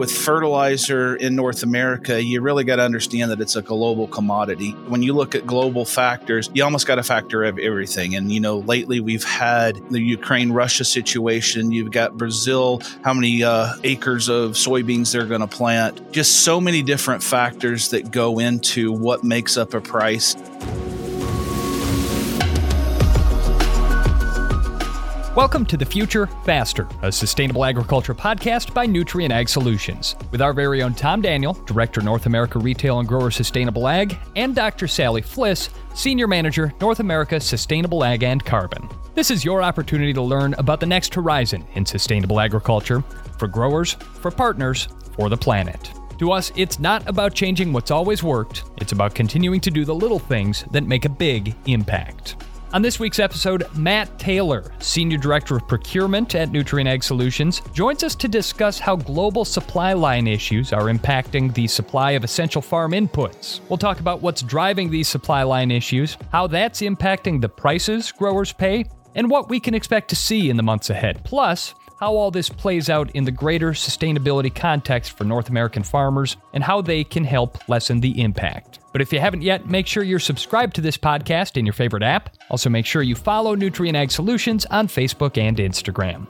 With fertilizer in North America, you really got to understand that it's a global commodity. When you look at global factors, you almost got to factor of everything. And, you know, lately we've had the Ukraine Russia situation. You've got Brazil, how many uh, acres of soybeans they're going to plant. Just so many different factors that go into what makes up a price. Welcome to The Future Faster, a sustainable agriculture podcast by Nutrien Ag Solutions, with our very own Tom Daniel, Director North America Retail and Grower Sustainable Ag, and Dr. Sally Fliss, Senior Manager North America Sustainable Ag and Carbon. This is your opportunity to learn about the next horizon in sustainable agriculture for growers, for partners, for the planet. To us, it's not about changing what's always worked, it's about continuing to do the little things that make a big impact. On this week's episode, Mat Taylor, Senior Director of Procurement at Nutrien Ag Solutions, joins us to discuss how global supply line issues are impacting the supply of essential farm inputs. We'll talk about what's driving these supply line issues, how that's impacting the prices growers pay, and what we can expect to see in the months ahead. Plus, how all this plays out in the greater sustainability context for North American farmers and how they can help lessen the impact. But if you haven't yet, make sure you're subscribed to this podcast in your favorite app. Also, make sure you follow Nutrien Ag Solutions on Facebook and Instagram.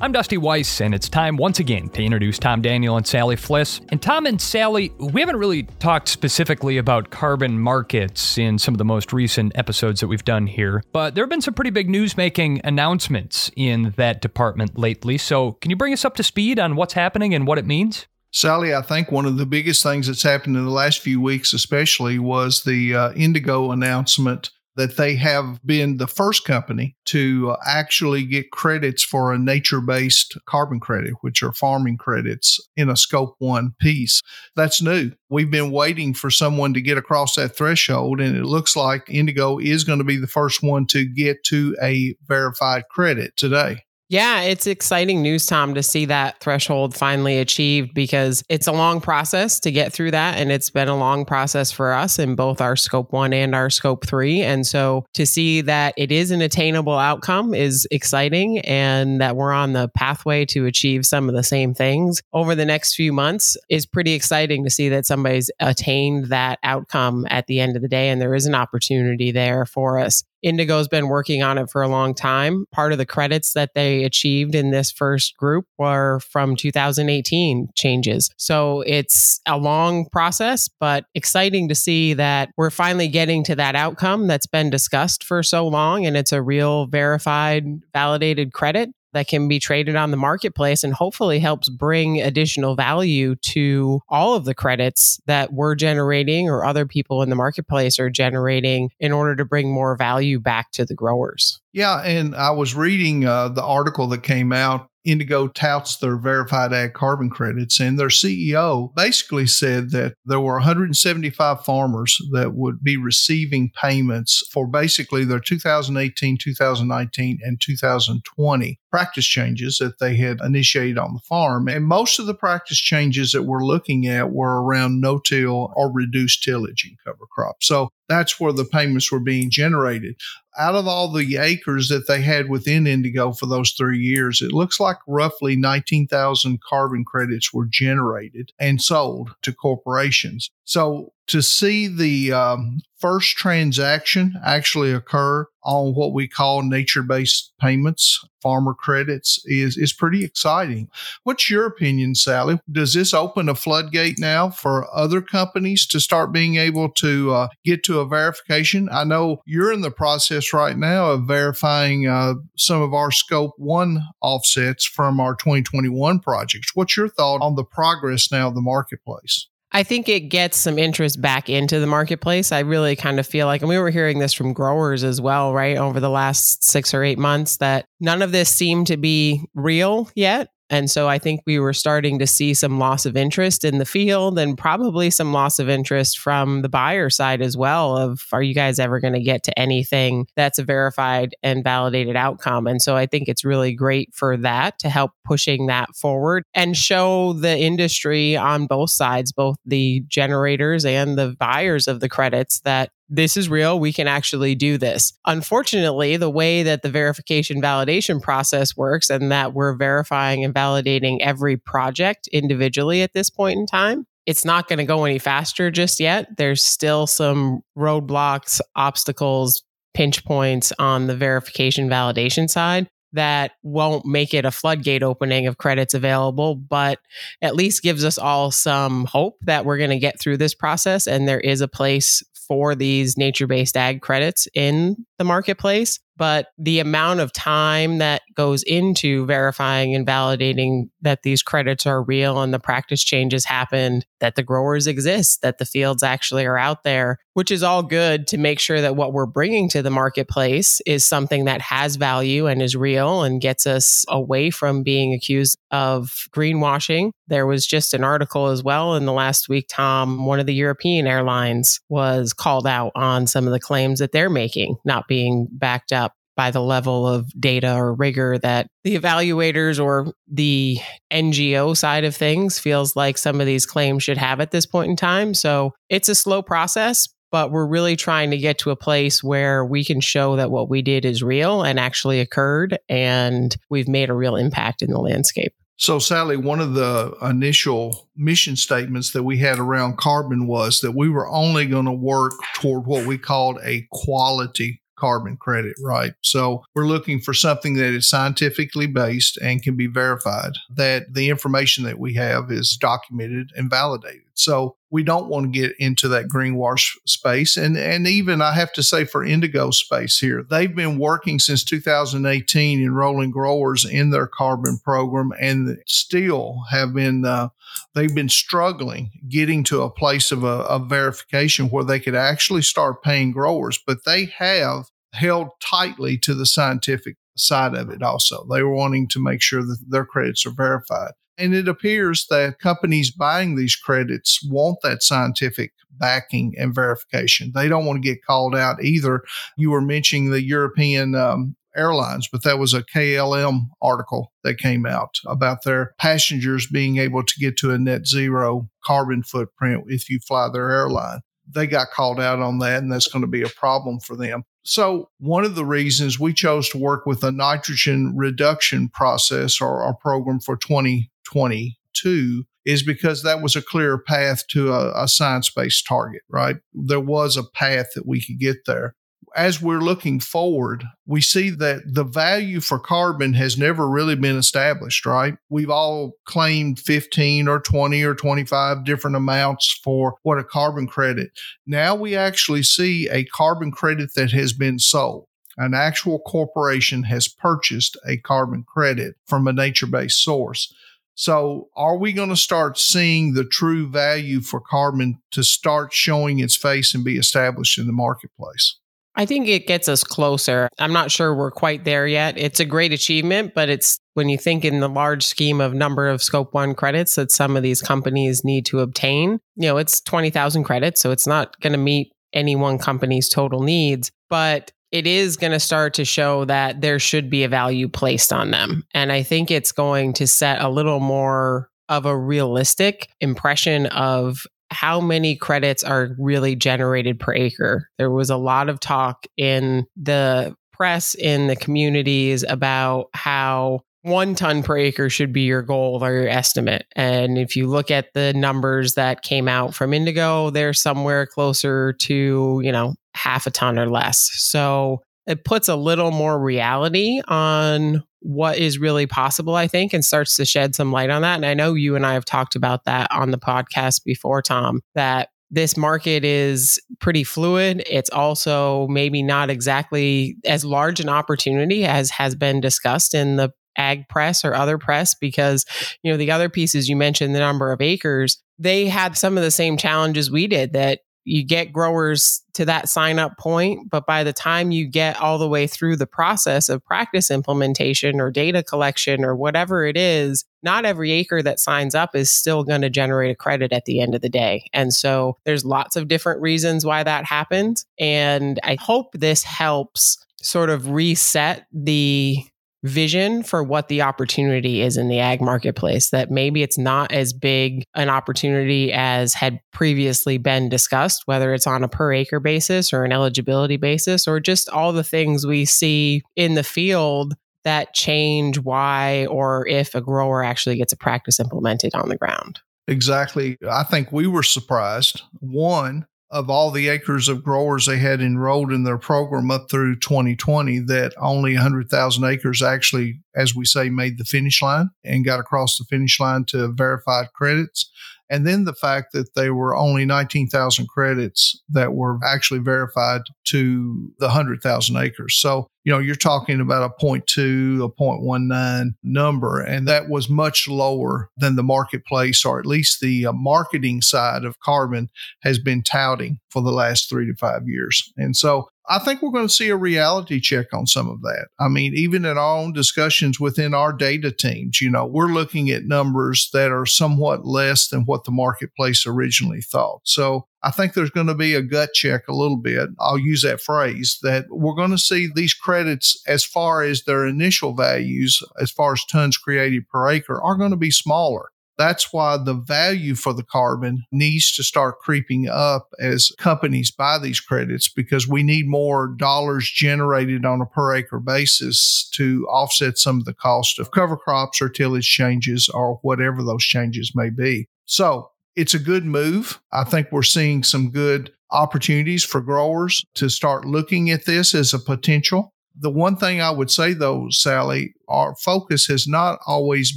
I'm Dusty Weiss, and it's time once again to introduce Tom Daniel and Sally Fliss. And Tom and Sally, we haven't really talked specifically about carbon markets in some of the most recent episodes that we've done here, but there have been some pretty big news making announcements in that department lately. So, can you bring us up to speed on what's happening and what it means? Sally, I think one of the biggest things that's happened in the last few weeks, especially, was the uh, Indigo announcement that they have been the first company to actually get credits for a nature based carbon credit, which are farming credits in a scope one piece. That's new. We've been waiting for someone to get across that threshold, and it looks like Indigo is going to be the first one to get to a verified credit today. Yeah, it's exciting news, Tom, to see that threshold finally achieved because it's a long process to get through that. And it's been a long process for us in both our scope one and our scope three. And so to see that it is an attainable outcome is exciting and that we're on the pathway to achieve some of the same things over the next few months is pretty exciting to see that somebody's attained that outcome at the end of the day. And there is an opportunity there for us. Indigo's been working on it for a long time. Part of the credits that they achieved in this first group were from 2018 changes. So it's a long process, but exciting to see that we're finally getting to that outcome that's been discussed for so long. And it's a real verified, validated credit that can be traded on the marketplace and hopefully helps bring additional value to all of the credits that we're generating or other people in the marketplace are generating in order to bring more value back to the growers. Yeah, and I was reading uh, the article that came out Indigo touts their verified ag carbon credits, and their CEO basically said that there were 175 farmers that would be receiving payments for basically their 2018, 2019, and 2020 practice changes that they had initiated on the farm. And most of the practice changes that we're looking at were around no till or reduced tillage in cover crops. So that's where the payments were being generated. Out of all the acres that they had within Indigo for those three years, it looks like roughly 19,000 carbon credits were generated and sold to corporations. So to see the um, first transaction actually occur on what we call nature-based payments, farmer credits, is is pretty exciting. What's your opinion, Sally? Does this open a floodgate now for other companies to start being able to uh, get to a verification? I know you're in the process right now of verifying uh, some of our Scope One offsets from our 2021 projects. What's your thought on the progress now of the marketplace? I think it gets some interest back into the marketplace. I really kind of feel like, and we were hearing this from growers as well, right, over the last six or eight months, that none of this seemed to be real yet. And so I think we were starting to see some loss of interest in the field and probably some loss of interest from the buyer side as well of are you guys ever going to get to anything that's a verified and validated outcome? And so I think it's really great for that to help pushing that forward and show the industry on both sides, both the generators and the buyers of the credits that this is real. We can actually do this. Unfortunately, the way that the verification validation process works and that we're verifying and validating every project individually at this point in time, it's not going to go any faster just yet. There's still some roadblocks, obstacles, pinch points on the verification validation side that won't make it a floodgate opening of credits available, but at least gives us all some hope that we're going to get through this process and there is a place for these nature based ag credits in the marketplace but the amount of time that goes into verifying and validating that these credits are real and the practice changes happened, that the growers exist, that the fields actually are out there, which is all good to make sure that what we're bringing to the marketplace is something that has value and is real and gets us away from being accused of greenwashing. There was just an article as well in the last week, Tom, one of the European airlines was called out on some of the claims that they're making not being backed up by the level of data or rigor that the evaluators or the NGO side of things feels like some of these claims should have at this point in time. So it's a slow process, but we're really trying to get to a place where we can show that what we did is real and actually occurred and we've made a real impact in the landscape. So, Sally, one of the initial mission statements that we had around carbon was that we were only going to work toward what we called a quality carbon credit, right? So we're looking for something that is scientifically based and can be verified, that the information that we have is documented and validated. So we don't want to get into that greenwash space. And, and even I have to say for Indigo space here, they've been working since 2018 enrolling growers in their carbon program and still have been, uh, they've been struggling getting to a place of, a, of verification where they could actually start paying growers, but they have held tightly to the scientific side of it also. They were wanting to make sure that their credits are verified. And it appears that companies buying these credits want that scientific backing and verification. They don't want to get called out either. You were mentioning the European um, airlines, but that was a KLM article that came out about their passengers being able to get to a net zero carbon footprint if you fly their airline. They got called out on that, and that's going to be a problem for them. So, one of the reasons we chose to work with a nitrogen reduction process or our program for 2022 is because that was a clear path to a, a science based target, right? There was a path that we could get there as we're looking forward, we see that the value for carbon has never really been established, right? We've all claimed 15 or 20 or 25 different amounts for what a carbon credit. Now we actually see a carbon credit that has been sold. An actual corporation has purchased a carbon credit from a nature based source. So, are we going to start seeing the true value for carbon to start showing its face and be established in the marketplace? I think it gets us closer. I'm not sure we're quite there yet. It's a great achievement, but it's when you think in the large scheme of number of scope one credits that some of these companies need to obtain, you know, it's 20,000 credits. So it's not going to meet any one company's total needs, but it is going to start to show that there should be a value placed on them. And I think it's going to set a little more of a realistic impression of how many credits are really generated per acre. There was a lot of talk in the press, in the communities about how one ton per acre should be your goal or your estimate. And if you look at the numbers that came out from Indigo, they're somewhere closer to, you know, half a ton or less. So it puts a little more reality on what is really possible, I think, and starts to shed some light on that. And I know you and I have talked about that on the podcast before, Tom, that this market is pretty fluid. It's also maybe not exactly as large an opportunity as has been discussed in the ag press or other press because you know the other pieces you mentioned the number of acres they had some of the same challenges we did that you get growers to that sign up point, but by the time you get all the way through the process of practice implementation or data collection or whatever it is, not every acre that signs up is still going to generate a credit at the end of the day. And so there's lots of different reasons why that happens. And I hope this helps sort of reset the vision for what the opportunity is in the ag marketplace that maybe it's not as big an opportunity as had previously been discussed whether it's on a per acre basis or an eligibility basis or just all the things we see in the field that change why or if a grower actually gets a practice implemented on the ground Exactly. I think we were surprised. One, of all the acres of growers they had enrolled in their program up through 2020, that only 100,000 acres actually, as we say, made the finish line and got across the finish line to verified credits. And then the fact that there were only 19,000 credits that were actually verified to the 100,000 acres. So, you know, you're talking about a 0.2, a 0.19 number, and that was much lower than the marketplace, or at least the uh, marketing side of carbon has been touting for the last three to five years. And so I think we're going to see a reality check on some of that. I mean, even in our own discussions within our data teams, you know, we're looking at numbers that are somewhat less than what the marketplace originally thought. So I think there's going to be a gut check a little bit. I'll use that phrase that we're going to see these credits as far as their initial values, as far as tons created per acre, are going to be smaller. That's why the value for the carbon needs to start creeping up as companies buy these credits because we need more dollars generated on a per acre basis to offset some of the cost of cover crops or tillage changes or whatever those changes may be. So it's a good move. I think we're seeing some good opportunities for growers to start looking at this as a potential the one thing I would say though, Sally, our focus has not always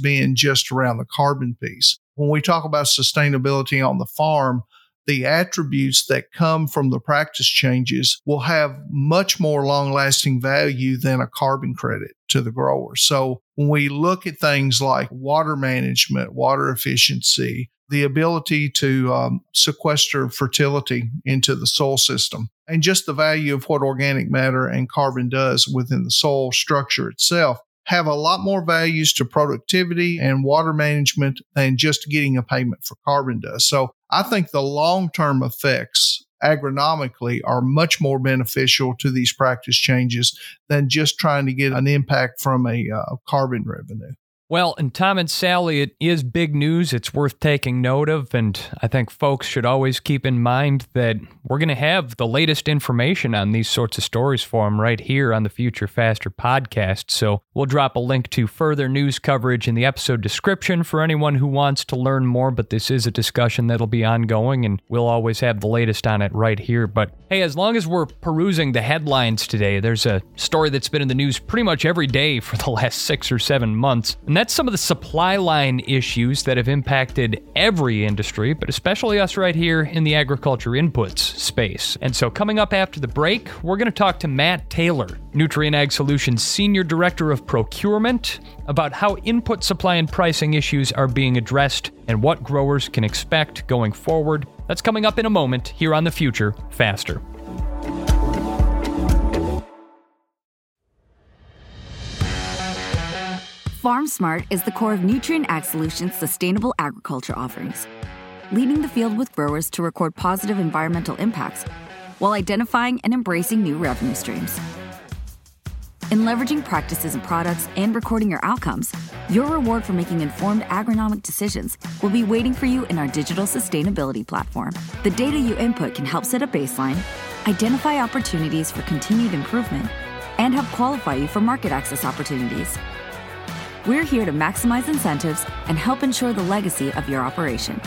been just around the carbon piece. When we talk about sustainability on the farm, the attributes that come from the practice changes will have much more long lasting value than a carbon credit to the grower. So when we look at things like water management, water efficiency, the ability to um, sequester fertility into the soil system, and just the value of what organic matter and carbon does within the soil structure itself have a lot more values to productivity and water management than just getting a payment for carbon does. So I think the long term effects agronomically are much more beneficial to these practice changes than just trying to get an impact from a uh, carbon revenue. Well, and Tom and Sally, it is big news. It's worth taking note of. And I think folks should always keep in mind that we're going to have the latest information on these sorts of stories for them right here on the Future Faster podcast. So we'll drop a link to further news coverage in the episode description for anyone who wants to learn more. But this is a discussion that'll be ongoing, and we'll always have the latest on it right here. But hey, as long as we're perusing the headlines today, there's a story that's been in the news pretty much every day for the last six or seven months. And that's some of the supply line issues that have impacted every industry, but especially us right here in the agriculture inputs space. And so, coming up after the break, we're going to talk to Mat Taylor, Nutrien Ag Solutions Senior Director of Procurement, about how input supply and pricing issues are being addressed and what growers can expect going forward. That's coming up in a moment here on The Future Faster. FarmSmart is the core of Nutrien Ag Solutions' sustainable agriculture offerings, leading the field with growers to record positive environmental impacts while identifying and embracing new revenue streams. In leveraging practices and products and recording your outcomes, your reward for making informed agronomic decisions will be waiting for you in our digital sustainability platform. The data you input can help set a baseline, identify opportunities for continued improvement, and help qualify you for market access opportunities. We're here to maximize incentives and help ensure the legacy of your operation.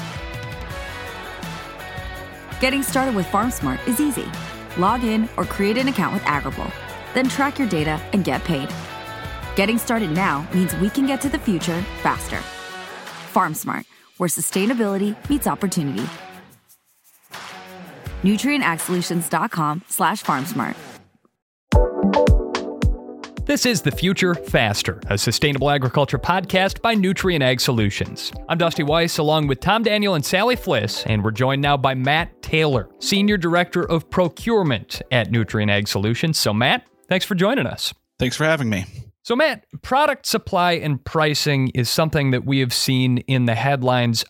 Getting started with FarmSmart is easy. Log in or create an account with Agrible, then track your data and get paid. Getting started now means we can get to the future faster. FarmSmart, where sustainability meets opportunity. NutrienAgSolutions.com slash FarmSmart. This is The Future Faster, a sustainable agriculture podcast by Nutrien Ag Solutions. I'm Dusty Weiss, along with Tom Daniel and Sally Fliss, and we're joined now by Mat Taylor, Senior Director of Procurement at Nutrien Ag Solutions. So, Mat, thanks for joining us. Thanks for having me. So, Mat, product supply and pricing is something that we have seen in the headlines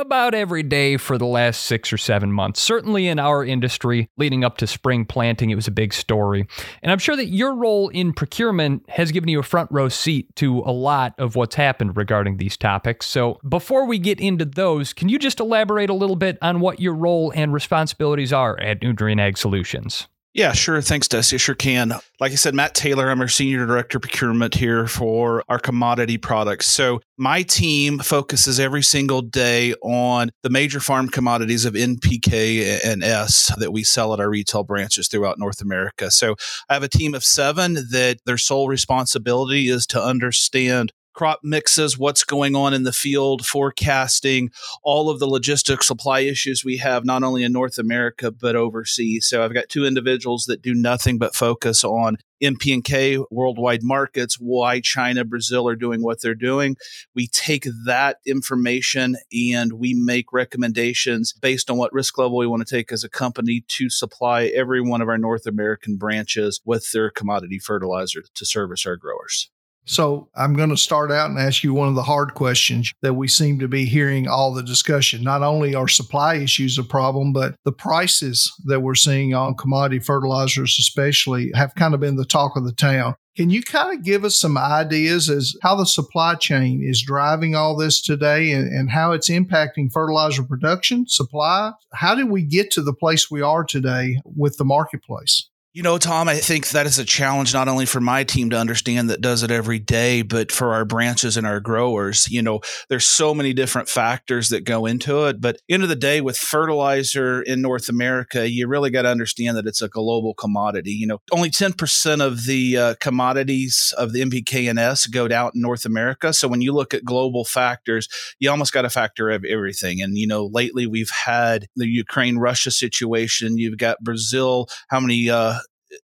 about every day for the last six or seven months. Certainly in our industry, leading up to spring planting, it was a big story. And I'm sure that your role in procurement has given you a front row seat to a lot of what's happened regarding these topics. So before we get into those, can you just elaborate a little bit on what your role and responsibilities are at Nutrien Ag Solutions? Yeah, sure. Thanks, Dusty. Sure can. Like I said, Mat Taylor, I'm our Senior Director Procurement here for our commodity products. So my team focuses every single day on the major farm commodities of NPK and S that we sell at our retail branches throughout North America. So I have a team of seven that their sole responsibility is to understand crop mixes, what's going on in the field, forecasting, all of the logistics supply issues we have, not only in North America, but overseas. So I've got two individuals that do nothing but focus on NP&K worldwide markets, why China, Brazil are doing what they're doing. We take that information and we make recommendations based on what risk level we want to take as a company to supply every one of our North American branches with their commodity fertilizer to service our growers. So I'm going to start out and ask you one of the hard questions that we seem to be hearing all the discussion. Not only are supply issues a problem, but the prices that we're seeing on commodity fertilizers, especially, have kind of been the talk of the town. Can you kind of give us some ideas as how the supply chain is driving all this today and, and how it's impacting fertilizer production, supply? How did we get to the place we are today with the marketplace? You know, Tom, I think that is a challenge not only for my team to understand that does it every day, but for our branches and our growers. You know, there's so many different factors that go into it. But end of the day, with fertilizer in North America, you really got to understand that it's a global commodity. You know, only 10% of the uh, commodities of the NPK and S go out in North America. So when you look at global factors, you almost got to factor of everything. And, you know, lately we've had the Ukraine Russia situation. You've got Brazil, how many, uh,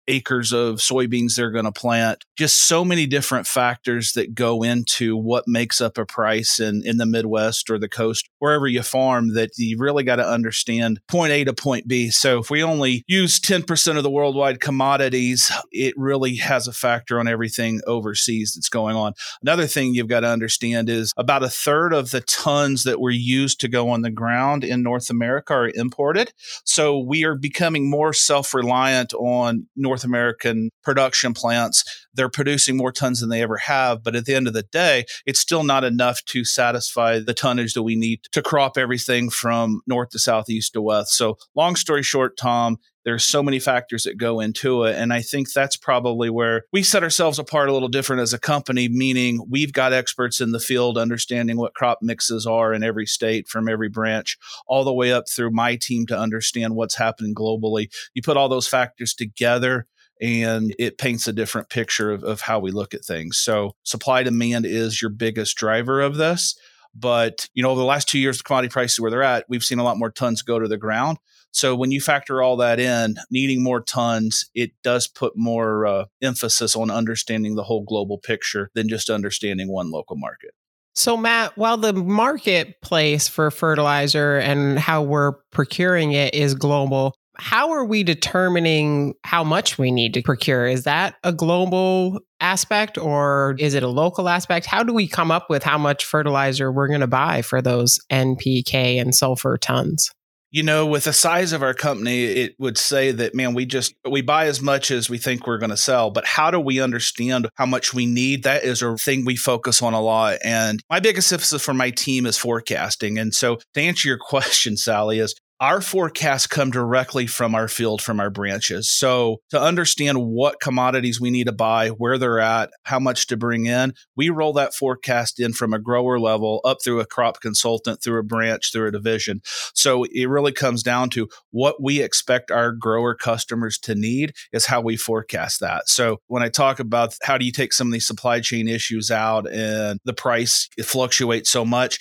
acres of soybeans they're going to plant. Just so many different factors that go into what makes up a price in, in the Midwest or the coast, wherever you farm, that you really got to understand point A to point B. So if we only use 10% of the worldwide commodities, it really has a factor on everything overseas that's going on. Another thing you've got to understand is about a third of the tons that were used to go on the ground in North America are imported. So we are becoming more self reliant on North American production plants. They're producing more tons than they ever have. But at the end of the day, it's still not enough to satisfy the tonnage that we need to crop everything from north to south, east to west. So, long story short, Tom, there's so many factors that go into it. And I think that's probably where we set ourselves apart a little different as a company, meaning we've got experts in the field understanding what crop mixes are in every state from every branch, all the way up through my team to understand what's happening globally. You put all those factors together and it paints a different picture of, of how we look at things. So supply demand is your biggest driver of this. But you know, over the last two years, the commodity prices where they're at, we've seen a lot more tons go to the ground. So when you factor all that in, needing more tons, it does put more uh, emphasis on understanding the whole global picture than just understanding one local market. So, Matt, while the marketplace for fertilizer and how we're procuring it is global, how are we determining how much we need to procure? Is that a global aspect or is it a local aspect? How do we come up with how much fertilizer we're going to buy for those NPK and sulfur tons? you know with the size of our company it would say that man we just we buy as much as we think we're going to sell but how do we understand how much we need that is a thing we focus on a lot and my biggest emphasis for my team is forecasting and so to answer your question sally is our forecasts come directly from our field, from our branches. So, to understand what commodities we need to buy, where they're at, how much to bring in, we roll that forecast in from a grower level up through a crop consultant, through a branch, through a division. So, it really comes down to what we expect our grower customers to need is how we forecast that. So, when I talk about how do you take some of these supply chain issues out and the price fluctuates so much,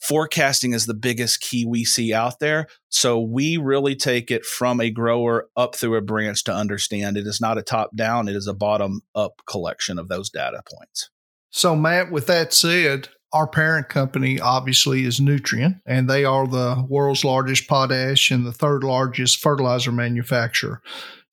forecasting is the biggest key we see out there. So we really take it from a grower up through a branch to understand it is not a top down, it is a bottom up collection of those data points. So, Mat, with that said, our parent company obviously is Nutrien, and they are the world's largest potash and the third largest fertilizer manufacturer.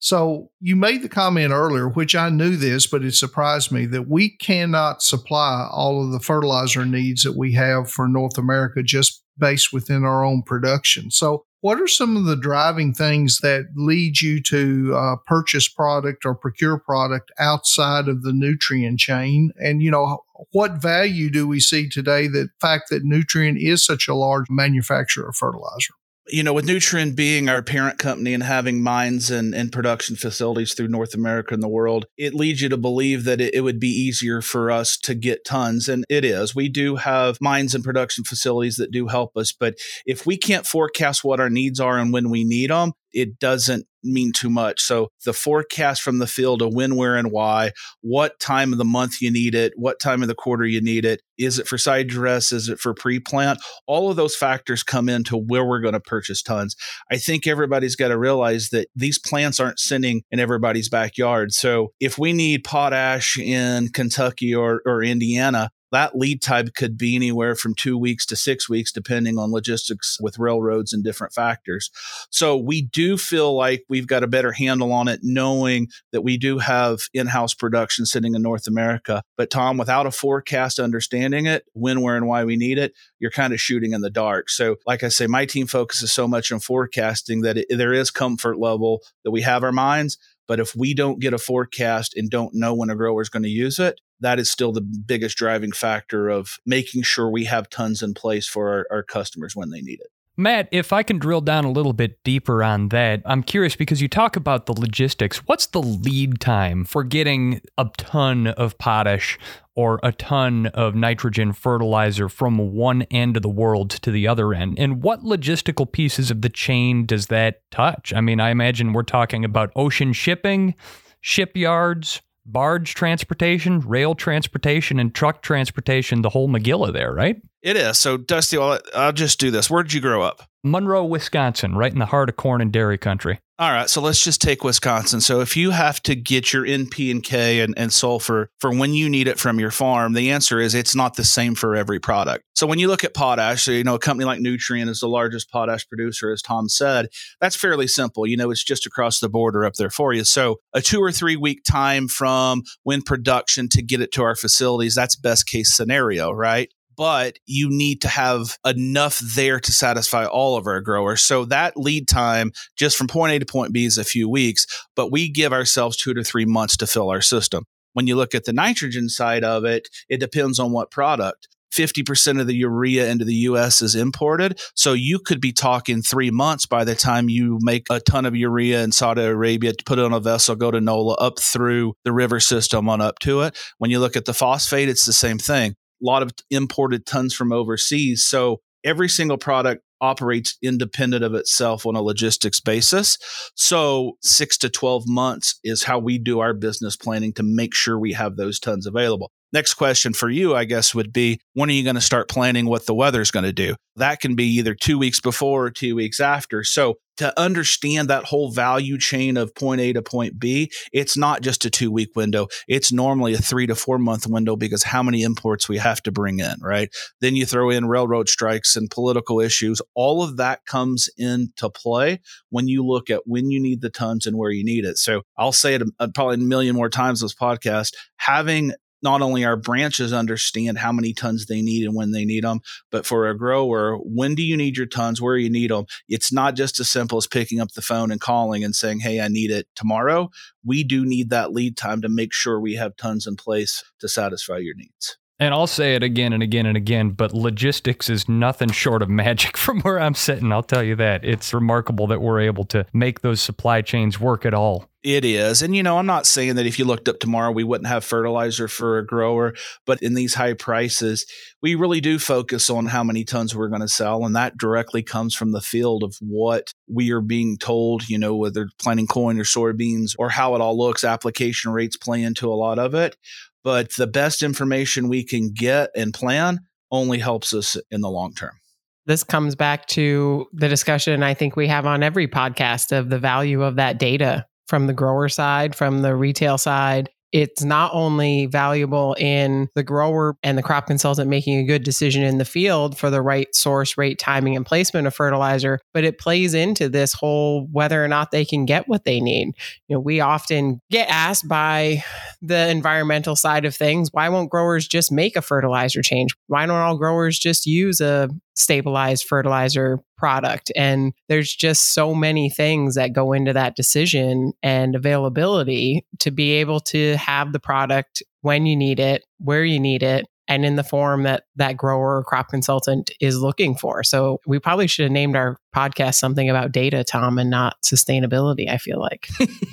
So you made the comment earlier, which I knew this, but it surprised me that we cannot supply all of the fertilizer needs that we have for North America just based within our own production. So, what are some of the driving things that lead you to uh, purchase product or procure product outside of the Nutrien chain? And, you know, what value do we see today that fact that Nutrien is such a large manufacturer of fertilizer? You know, with Nutrien being our parent company and having mines and, and production facilities through North America and the world, it leads you to believe that it, it, would be easier for us to get tons. And it is. We do have mines and production facilities that do help us. But if we can't forecast what our needs are and when we need them, it doesn't mean too much. So the forecast from the field of when, where, and why, what time of the month you need it, what time of the quarter you need it, is it for side dress, is it for pre-plant? All of those factors come into where we're going to purchase tons. I think everybody's got to realize that these plants aren't sitting in everybody's backyard. So if we need potash in Kentucky or, or Indiana, that lead time could be anywhere from two weeks to six weeks, depending on logistics with railroads and different factors. So we do feel like we've got a better handle on it, knowing that we do have in house production sitting in North America. But Tom, without a forecast understanding it, when, where, and why we need it, you're kind of shooting in the dark. So, like I say, my team focuses so much on forecasting that it, there is comfort level that we have our mines. But if we don't get a forecast and don't know when a grower is going to use it, that is still the biggest driving factor of making sure we have tons in place for our, our customers when they need it. Mat, if I can drill down a little bit deeper on that, I'm curious because you talk about the logistics. What's the lead time for getting a ton of potash or a ton of nitrogen fertilizer from one end of the world to the other end? And what logistical pieces of the chain does that touch? I mean, I imagine we're talking about ocean shipping, shipyards, barge transportation, rail transportation, and truck transportation, the whole Magilla there, right? It is. So, Dusty, I'll, I'll just do this. Where did you grow up? Monroe, Wisconsin, right in the heart of corn and dairy country. All right, so let's just take Wisconsin. So if you have to get your NP and K and, and sulfur for when you need it from your farm, the answer is it's not the same for every product. So when you look at potash, so, you know, a company like Nutrien is the largest potash producer, as Tom said. That's fairly simple. You know, it's just across the border up there for you. So a two or three week time from when production to get it to our facilities, that's best case scenario, right? But you need to have enough there to satisfy all of our growers. So that lead time just from point A to point B is a few weeks, but we give ourselves two to three months to fill our system. When you look at the nitrogen side of it, it depends on what product. 50% of the urea into the US is imported. So you could be talking three months by the time you make a ton of urea in Saudi Arabia, put it on a vessel, go to NOLA, up through the river system on up to it. When you look at the phosphate, it's the same thing lot of imported tons from overseas. So every single product operates independent of itself on a logistics basis. So, six to 12 months is how we do our business planning to make sure we have those tons available. Next question for you, I guess, would be when are you going to start planning what the weather's going to do? That can be either two weeks before or two weeks after. So, to understand that whole value chain of point A to point B, it's not just a two week window. It's normally a three to four month window because how many imports we have to bring in, right? Then you throw in railroad strikes and political issues. All of that comes into play when you look at when you need the tons and where you need it. So I'll say it probably a million more times this podcast. Having not only our branches understand how many tons they need and when they need them, but for a grower, when do you need your tons? Where you need them? It's not just as simple as picking up the phone and calling and saying, Hey, I need it tomorrow. We do need that lead time to make sure we have tons in place to satisfy your needs. And I'll say it again and again and again, but logistics is nothing short of magic from where I'm sitting. I'll tell you that. It's remarkable that we're able to make those supply chains work at all. It is. And, you know, I'm not saying that if you looked up tomorrow, we wouldn't have fertilizer for a grower, but in these high prices, we really do focus on how many tons we're going to sell. And that directly comes from the field of what we are being told, you know, whether planting corn or soybeans or how it all looks. Application rates play into a lot of it. But the best information we can get and plan only helps us in the long term this comes back to the discussion I think we have on every podcast of the value of that data from the grower side, from the retail side. It's not only valuable in the grower and the crop consultant making a good decision in the field for the right source, rate, timing, and placement of fertilizer, but it plays into this whole whether or not they can get what they need. You know, we often get asked by the environmental side of things, why won't growers just make a fertilizer change? Why don't all growers just use a stabilized fertilizer product. And there's just so many things that go into that decision and availability to be able to have the product when you need it, where you need it, and in the form that that grower or crop consultant is looking for. So we probably should have named our podcast something about data, Tom, and not sustainability. I feel like.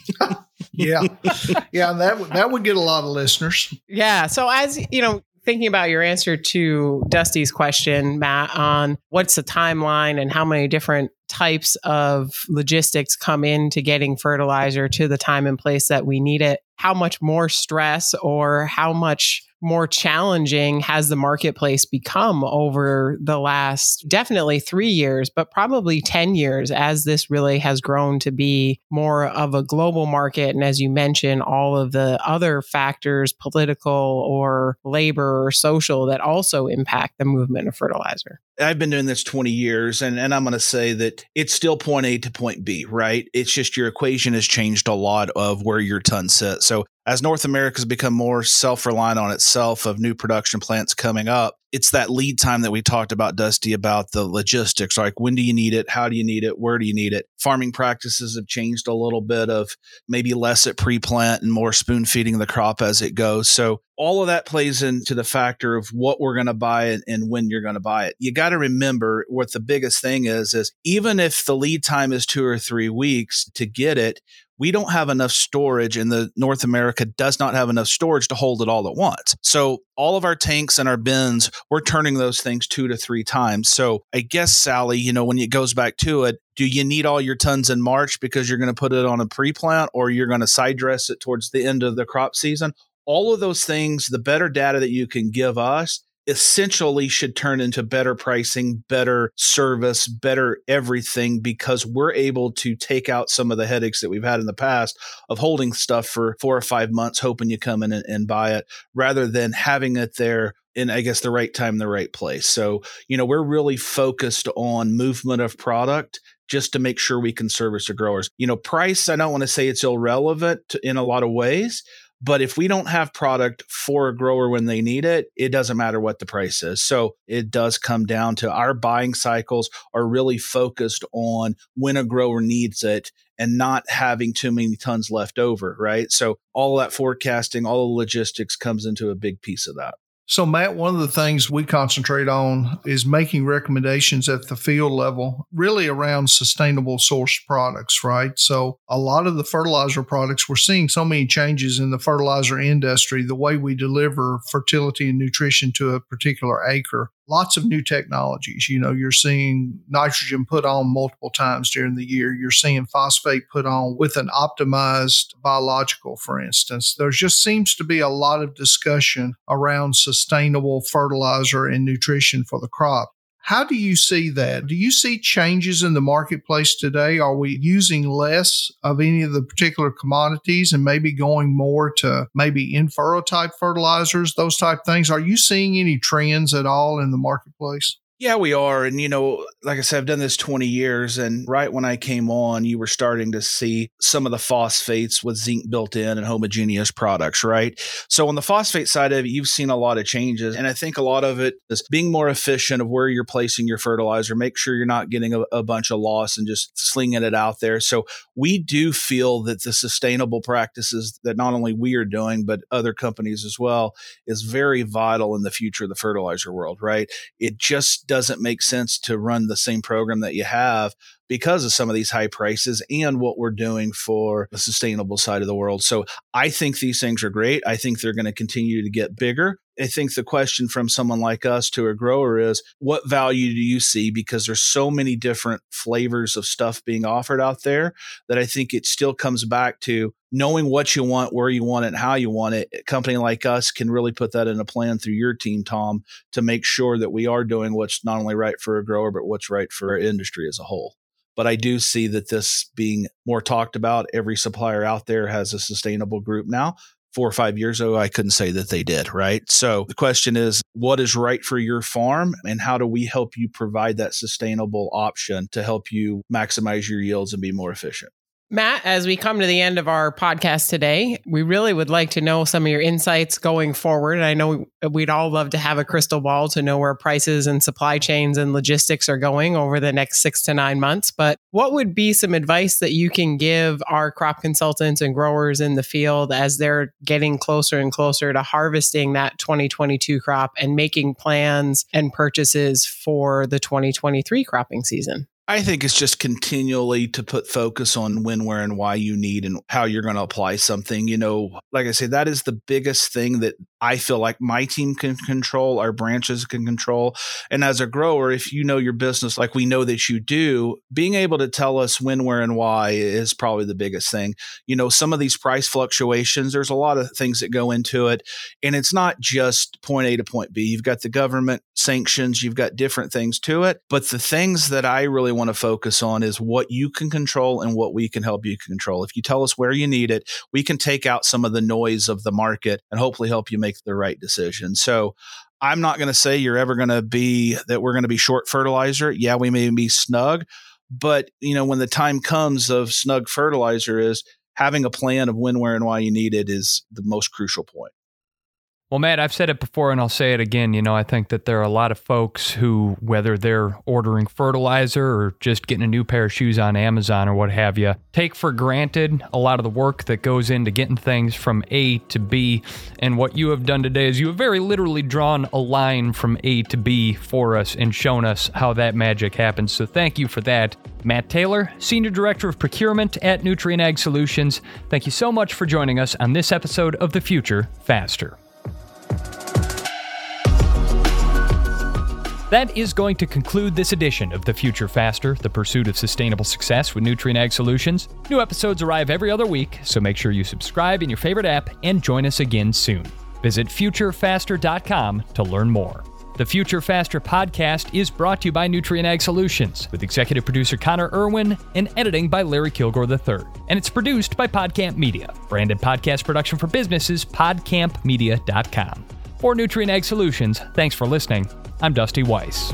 yeah, yeah, that that would get a lot of listeners. Yeah. So as you know, thinking about your answer to Dusty's question, Mat, on what's the timeline and how many different types of logistics come into getting fertilizer to the time and place that we need it, how much more stress or how much more challenging has the marketplace become over the last definitely three years, but probably 10 years as this really has grown to be more of a global market. And as you mentioned, all of the other factors, political or labor or social, that also impact the movement of fertilizer. I've been doing this 20 years and, and I'm going to say that it's still point A to point B, right? It's just your equation has changed a lot of where your ton sits. So as North America's become more self reliant on itself of new production plants coming up, it's that lead time that we talked about, Dusty, about the logistics. Like when do you need it? How do you need it? Where do you need it? Farming practices have changed a little bit of maybe less at pre plant and more spoon feeding the crop as it goes. So all of that plays into the factor of what we're going to buy and when you're going to buy it. You got to remember what the biggest thing is, is even if the lead time is two or three weeks to get it, we don't have enough storage and the North America does not have enough storage to hold it all at once. So all of our tanks and our bins, we're turning those things two to three times. So I guess, Sally, you know, when it goes back to it, do you need all your tons in March because you're going to put it on a pre plant or you're going to side dress it towards the end of the crop season? All of those things, the better data that you can give us, essentially should turn into better pricing, better service, better everything because we're able to take out some of the headaches that we've had in the past of holding stuff for four or five months, hoping you come in and, and buy it rather than having it there in I guess the right time, the right place. So, you know, we're really focused on movement of product just to make sure we can service the growers. You know, price, I don't want to say it's irrelevant in a lot of ways, but if we don't have product for a grower when they need it, it doesn't matter what the price is. So it does come down to our buying cycles are really focused on when a grower needs it and not having too many tons left over, right? So all that forecasting, all the logistics comes into a big piece of that. So, Mat, one of the things we concentrate on is making recommendations at the field level, really around sustainable sourced products, right? So, a lot of the fertilizer products, we're seeing so many changes in the fertilizer industry, the way we deliver fertility and nutrition to a particular acre lots of new technologies. You know, you're seeing nitrogen put on multiple times during the year. You're seeing phosphate put on with an optimized biological, for instance. There just seems to be a lot of discussion around sustainable fertilizer and nutrition for the crop. How do you see that? Do you see changes in the marketplace today? Are we using less of any of the particular commodities and maybe going more to maybe in furrow type fertilizers, those type things? Are you seeing any trends at all in the marketplace? Yeah, we are. And, you know, like I said, I've done this 20 years. And right when I came on, you were starting to see some of the phosphates with zinc built in and homogeneous products, right? So, on the phosphate side of it, you've seen a lot of changes. And I think a lot of it is being more efficient of where you're placing your fertilizer. Make sure you're not getting a, a bunch of loss and just slinging it out there. So, we do feel that the sustainable practices that not only we are doing, but other companies as well, is very vital in the future of the fertilizer world, right? It just doesn't make sense to run the same program that you have because of some of these high prices and what we're doing for the sustainable side of the world. So I think these things are great. I think they're going to continue to get bigger. I think the question from someone like us to a grower is what value do you see? Because there's so many different flavors of stuff being offered out there that I think it still comes back to knowing what you want, where you want it, how you want it. A company like us can really put that in a plan through your team, Tom, to make sure that we are doing what's not only right for a grower, but what's right for our industry as a whole. But I do see that this being more talked about. Every supplier out there has a sustainable group now. Four or five years ago, I couldn't say that they did, right? So the question is, what is right for your farm and how do we help you provide that sustainable option to help you maximize your yields and be more efficient? Mat, as we come to the end of our podcast today, we really would like to know some of your insights going forward. And I know we'd all love to have a crystal ball to know where prices and supply chains and logistics are going over the next six to nine months. But what would be some advice that you can give our crop consultants and growers in the field as they're getting closer and closer to harvesting that 2022 crop and making plans and purchases for the 2023 cropping season? I think it's just continually to put focus on when, where, and why you need and how you're going to apply something. You know, like I say, that is the biggest thing that I feel like my team can control, our branches can control. And as a grower, if you know your business like we know that you do, being able to tell us when, where, and why is probably the biggest thing. You know, some of these price fluctuations, there's a lot of things that go into it. And it's not just point A to point B. You've got the government sanctions, you've got different things to it. But the things that I really want to focus on is what you can control and what we can help you control. If you tell us where you need it, we can take out some of the noise of the market and hopefully help you make make the right decision. So I'm not going to say you're ever going to be that we're going to be short fertilizer. Yeah, we may be snug, but you know when the time comes of snug fertilizer is having a plan of when, where, and why you need it is the most crucial point. Well, Mat, I've said it before and I'll say it again. You know, I think that there are a lot of folks who, whether they're ordering fertilizer or just getting a new pair of shoes on Amazon or what have you, take for granted a lot of the work that goes into getting things from A to B. And what you have done today is you have very literally drawn a line from A to B for us and shown us how that magic happens. So thank you for that. Mat Taylor, Senior Director of Procurement at Nutrien Ag Solutions, thank you so much for joining us on this episode of The Future Faster. That is going to conclude this edition of The Future Faster, the pursuit of sustainable success with Nutrien Ag Solutions. New episodes arrive every other week, so make sure you subscribe in your favorite app and join us again soon. Visit futurefaster.com to learn more. The Future Faster podcast is brought to you by Nutrien Ag Solutions, with executive producer Connor Irwin and editing by Larry Kilgore III. And it's produced by Podcamp Media, branded podcast production for businesses, podcampmedia.com. For Nutrien Ag Solutions, thanks for listening I'm Dusty Weiss.